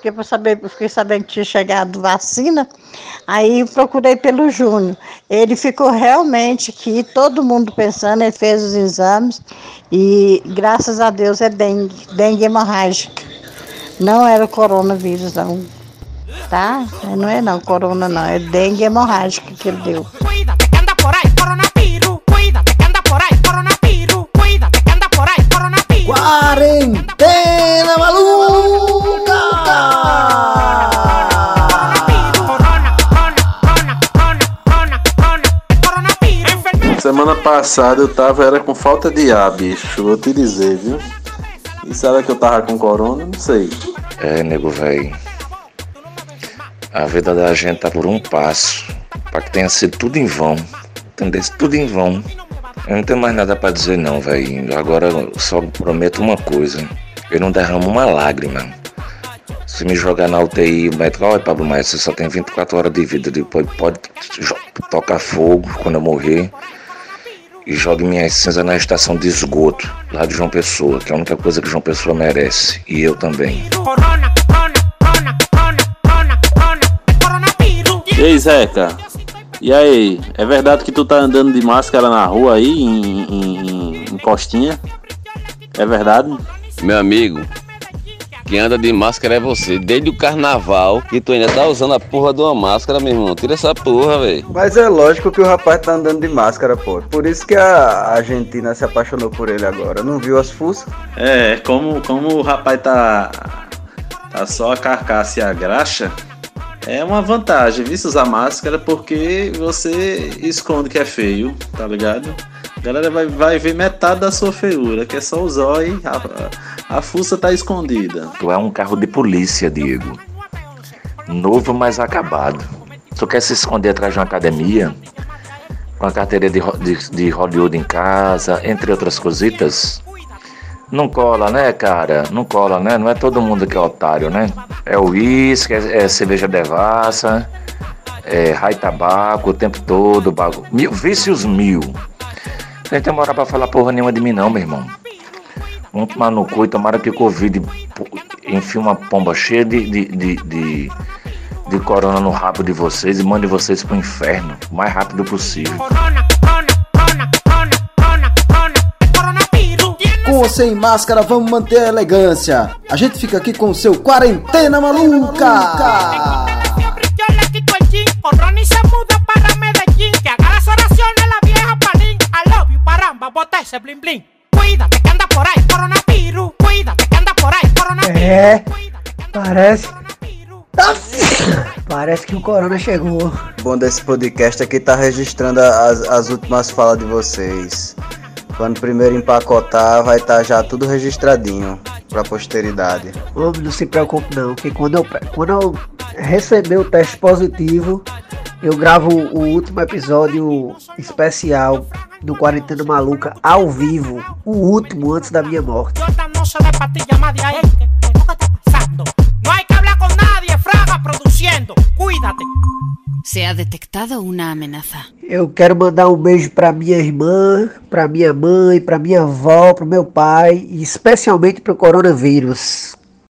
Para saber, fiquei sabendo que tinha chegado vacina, aí procurei pelo Júnior. Ele ficou realmente aqui, todo mundo pensando, ele fez os exames e graças a Deus é dengue, dengue hemorrágica. Não era coronavírus, não. Tá? Não é não, corona não, é dengue hemorrágica que ele deu. Semana passada eu tava era com falta de ar, bicho. Vou te dizer, viu? E será que eu tava com corona? Não sei. É, nego, velho. A vida da gente tá por um passo. Pra que tenha sido tudo em vão. Entendeu? Tudo em vão. Eu não tenho mais nada para dizer não, velho. Agora eu só prometo uma coisa. Eu não derramo uma lágrima. Se me jogar na UTI, o médico, olha Pablo Maia, você só tem 24 horas de vida. Depois pode tocar fogo quando eu morrer e jogue minhas cinzas na estação de esgoto lá de João Pessoa, que é a única coisa que João Pessoa merece. E eu também. E aí, Zeca? E aí, é verdade que tu tá andando de máscara na rua aí, em, em, em postinha? É verdade? Meu amigo, quem anda de máscara é você. Desde o carnaval que tu ainda tá usando a porra de uma máscara, meu irmão. Tira essa porra, velho. Mas é lógico que o rapaz tá andando de máscara, pô. Por isso que a Argentina se apaixonou por ele agora. Não viu as fuças? É, como, como o rapaz tá. Tá só a carcaça e a graxa. É uma vantagem, viu, usar máscara, porque você esconde que é feio, tá ligado? A galera vai, vai ver metade da sua feiura, que é só os olhos, a, fuça tá escondida. Tu é um carro de polícia, Diego. Novo, mas acabado. Tu quer se esconder atrás de uma academia? Com a carteira de, de, de Hollywood em casa, entre outras cositas? Não cola, né, cara? Não cola, né? Não é todo mundo que é otário, né? É uísque, é, é cerveja devassa, é raio tabaco o tempo todo, bagu... mil, vícios mil. Não tem demorar pra falar porra nenhuma de mim não, meu irmão. Vamos tomar no cu e tomara que o Covid enfie uma pomba cheia de, de, de, de, de corona no rabo de vocês e mande vocês pro inferno o mais rápido possível. Com ou sem máscara, vamos manter a elegância. A gente fica aqui com o seu Quarentena Maluca. É, parece. Parece que o corona chegou. O bom desse podcast aqui tá registrando as, as últimas falas de vocês. Quando primeiro empacotar, vai estar tá já tudo registradinho pra posteridade. Homem, não se preocupe não, que quando eu, quando eu receber o teste positivo, eu gravo o último episódio especial do Quarentena Maluca ao vivo, o último antes da minha morte. Se ha detectado uma ameaça. Eu quero mandar um beijo para minha irmã, para minha mãe, para minha avó, para meu pai e especialmente para o coronavírus.